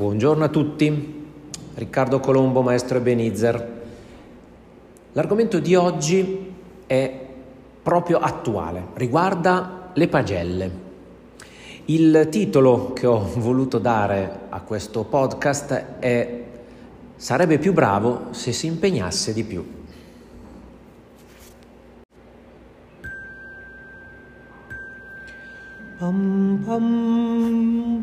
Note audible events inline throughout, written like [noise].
Buongiorno a tutti, Riccardo Colombo, maestro Ebenezer. L'argomento di oggi è proprio attuale, riguarda le pagelle. Il titolo che ho [laughs] voluto dare a questo podcast è Sarebbe più bravo se si impegnasse di più. Pam pam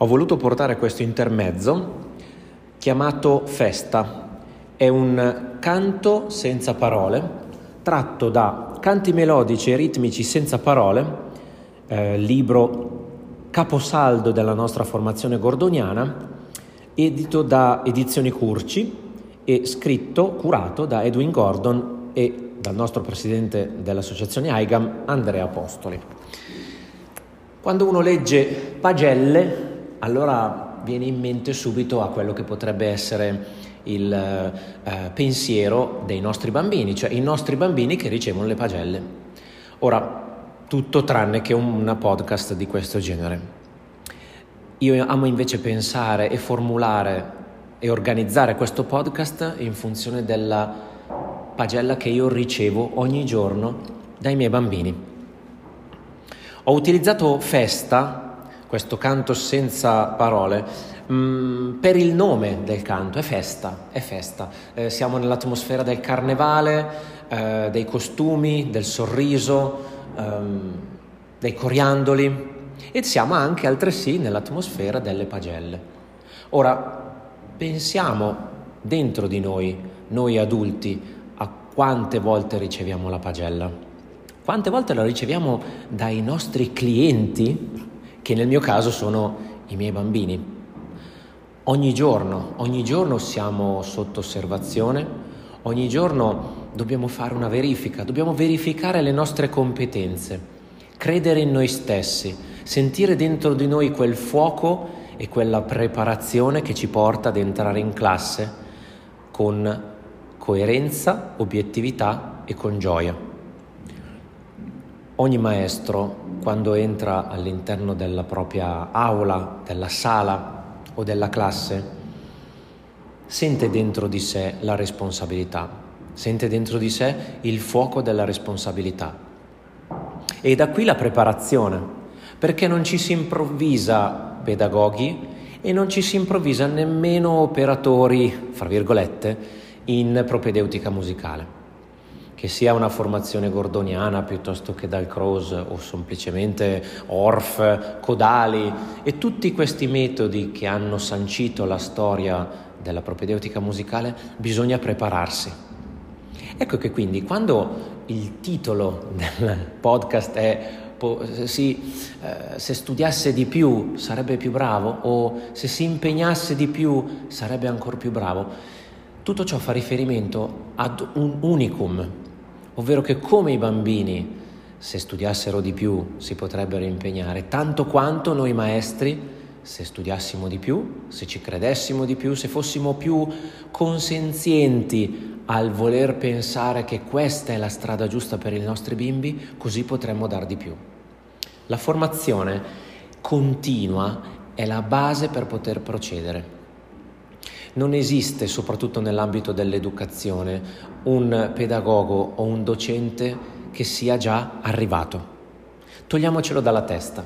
Ho voluto portare questo intermezzo chiamato Festa. È un canto senza parole, tratto da Canti melodici e ritmici senza parole, eh, libro caposaldo della nostra formazione gordoniana, edito da Edizioni Curci e scritto, curato da Edwin Gordon e dal nostro presidente dell'associazione AIGAM, Andrea Apostoli. Quando uno legge pagelle, allora viene in mente subito a quello che potrebbe essere il eh, pensiero dei nostri bambini, cioè i nostri bambini che ricevono le pagelle. Ora, tutto tranne che una podcast di questo genere. Io amo invece pensare e formulare e organizzare questo podcast in funzione della pagella che io ricevo ogni giorno dai miei bambini. Ho utilizzato festa, questo canto senza parole, mm, per il nome del canto, è festa, è festa. Eh, siamo nell'atmosfera del carnevale, eh, dei costumi, del sorriso, ehm, dei coriandoli e siamo anche altresì nell'atmosfera delle pagelle. Ora, pensiamo dentro di noi, noi adulti, quante volte riceviamo la pagella? Quante volte la riceviamo dai nostri clienti, che nel mio caso sono i miei bambini? Ogni giorno, ogni giorno siamo sotto osservazione, ogni giorno dobbiamo fare una verifica, dobbiamo verificare le nostre competenze, credere in noi stessi, sentire dentro di noi quel fuoco e quella preparazione che ci porta ad entrare in classe con coerenza, obiettività e con gioia. Ogni maestro, quando entra all'interno della propria aula, della sala o della classe, sente dentro di sé la responsabilità, sente dentro di sé il fuoco della responsabilità. E da qui la preparazione, perché non ci si improvvisa pedagoghi e non ci si improvvisa nemmeno operatori, fra virgolette, in propedeutica musicale, che sia una formazione gordoniana piuttosto che dal cross o semplicemente orf, codali e tutti questi metodi che hanno sancito la storia della propedeutica musicale, bisogna prepararsi. Ecco che quindi quando il titolo del podcast è sì, eh, se studiasse di più sarebbe più bravo o se si impegnasse di più sarebbe ancora più bravo, tutto ciò fa riferimento ad un unicum, ovvero che come i bambini, se studiassero di più, si potrebbero impegnare, tanto quanto noi maestri, se studiassimo di più, se ci credessimo di più, se fossimo più consenzienti al voler pensare che questa è la strada giusta per i nostri bimbi, così potremmo dar di più. La formazione continua è la base per poter procedere. Non esiste, soprattutto nell'ambito dell'educazione, un pedagogo o un docente che sia già arrivato. Togliamocelo dalla testa.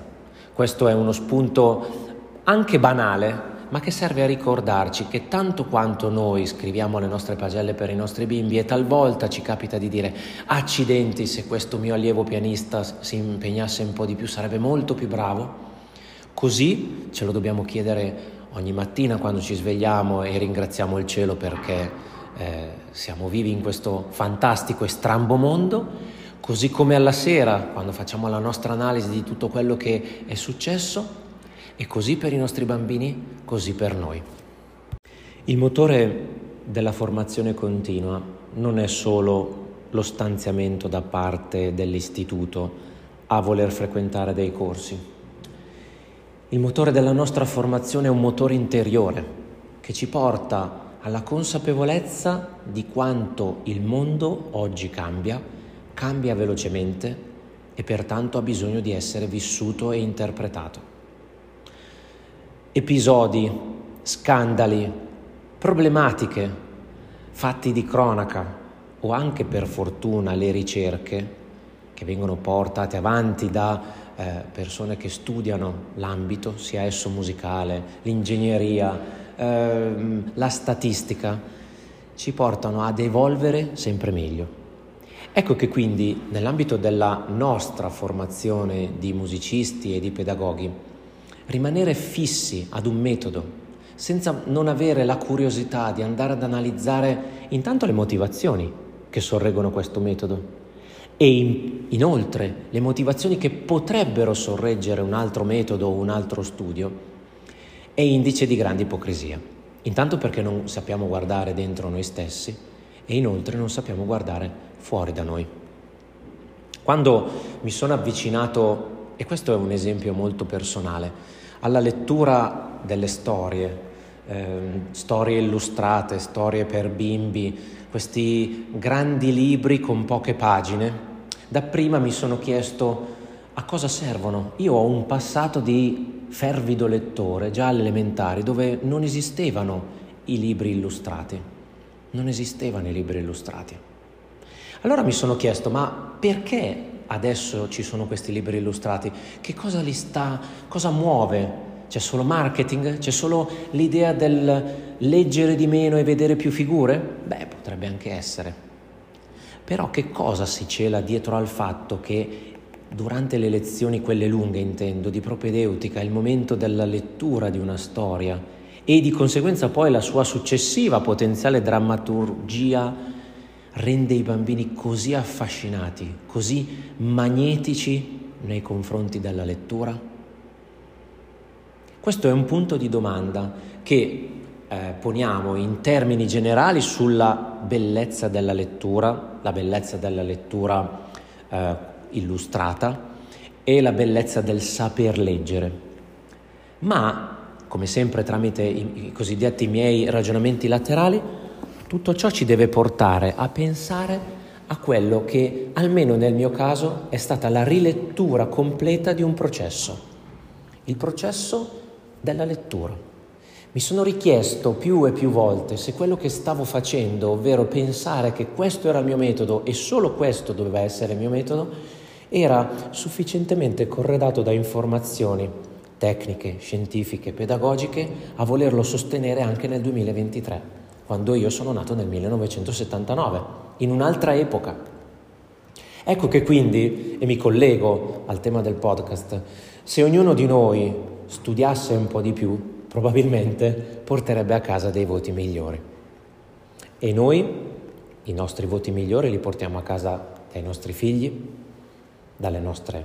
Questo è uno spunto anche banale, ma che serve a ricordarci che tanto quanto noi scriviamo le nostre pagelle per i nostri bimbi e talvolta ci capita di dire accidenti se questo mio allievo pianista si impegnasse un po' di più sarebbe molto più bravo, così ce lo dobbiamo chiedere ogni mattina quando ci svegliamo e ringraziamo il cielo perché eh, siamo vivi in questo fantastico e strambo mondo, così come alla sera quando facciamo la nostra analisi di tutto quello che è successo E così per i nostri bambini, così per noi. Il motore della formazione continua non è solo lo stanziamento da parte dell'istituto a voler frequentare dei corsi. Il motore della nostra formazione è un motore interiore che ci porta alla consapevolezza di quanto il mondo oggi cambia, cambia velocemente e pertanto ha bisogno di essere vissuto e interpretato. Episodi, scandali, problematiche, fatti di cronaca o anche per fortuna le ricerche che vengono portate avanti da eh, persone che studiano l'ambito, sia esso musicale, l'ingegneria, eh, la statistica, ci portano ad evolvere sempre meglio. Ecco che quindi nell'ambito della nostra formazione di musicisti e di pedagoghi, rimanere fissi ad un metodo senza non avere la curiosità di andare ad analizzare intanto le motivazioni che sorreggono questo metodo e in, inoltre le motivazioni che potrebbero sorreggere un altro metodo o un altro studio, è indice di grande ipocrisia. Intanto perché non sappiamo guardare dentro noi stessi e inoltre non sappiamo guardare fuori da noi. Quando mi sono avvicinato, e questo è un esempio molto personale, alla lettura delle storie, eh, storie illustrate, storie per bimbi, questi grandi libri con poche pagine, dapprima mi sono chiesto a cosa servono. Io ho un passato di fervido lettore, già alle elementari, dove non esistevano i libri illustrati. Non esistevano i libri illustrati. Allora mi sono chiesto, ma perché adesso ci sono questi libri illustrati? Che cosa li sta, cosa muove c'è solo marketing? C'è solo l'idea del leggere di meno e vedere più figure? Beh, potrebbe anche essere. Però che cosa si cela dietro al fatto che durante le lezioni, quelle lunghe intendo, di propedeutica, il momento della lettura di una storia e di conseguenza poi la sua successiva potenziale drammaturgia rende i bambini così affascinati, così magnetici nei confronti della lettura? Questo è un punto di domanda che eh, poniamo in termini generali sulla bellezza della lettura, la bellezza della lettura eh, illustrata e la bellezza del saper leggere. Ma, come sempre tramite i, i cosiddetti miei ragionamenti laterali, tutto ciò ci deve portare a pensare a quello che, almeno nel mio caso, è stata la rilettura completa di un processo. Il processo della lettura. Mi sono richiesto più e più volte se quello che stavo facendo, ovvero pensare che questo era il mio metodo e solo questo doveva essere il mio metodo, era sufficientemente corredato da informazioni tecniche, scientifiche, pedagogiche a volerlo sostenere anche nel 2023, quando io sono nato nel 1979, in un'altra epoca. Ecco che quindi, e mi collego al tema del podcast, se ognuno di noi studiasse un po' di più, probabilmente porterebbe a casa dei voti migliori. E noi i nostri voti migliori li portiamo a casa dai nostri figli, dalle nostre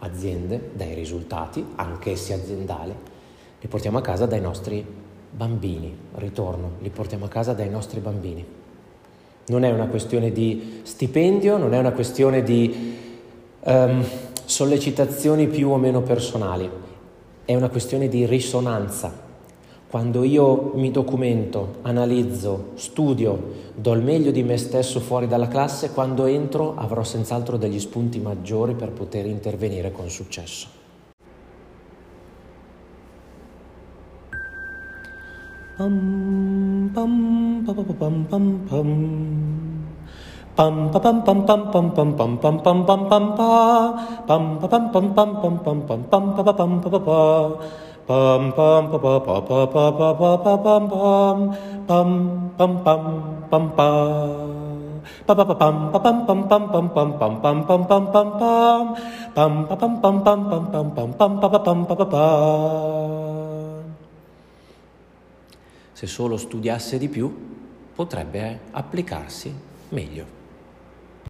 aziende, dai risultati, anch'essi aziendali, li portiamo a casa dai nostri bambini, ritorno, li portiamo a casa dai nostri bambini. Non è una questione di stipendio, non è una questione di um, sollecitazioni più o meno personali, è una questione di risonanza. Quando io mi documento, analizzo, studio, do il meglio di me stesso fuori dalla classe, quando entro avrò senz'altro degli spunti maggiori per poter intervenire con successo. Pam, pam, pam, pam, pam, Pam pa pam pam pam pam pam pam pam pam pam pam pa pam pa pam pam pam pam pam pam pam pa pa pam pa pa pa pam pam pa pa pa pa pa pa pa pa pam pam pam pam pam pam pa pa pa pa pam pa pam pam pam pam pam pam pam pam pam pam pam pam pa pam pam pam pam pam pam pam pa pa pam pa pa pa Se solo studiasse di più potrebbe applicarsi meglio.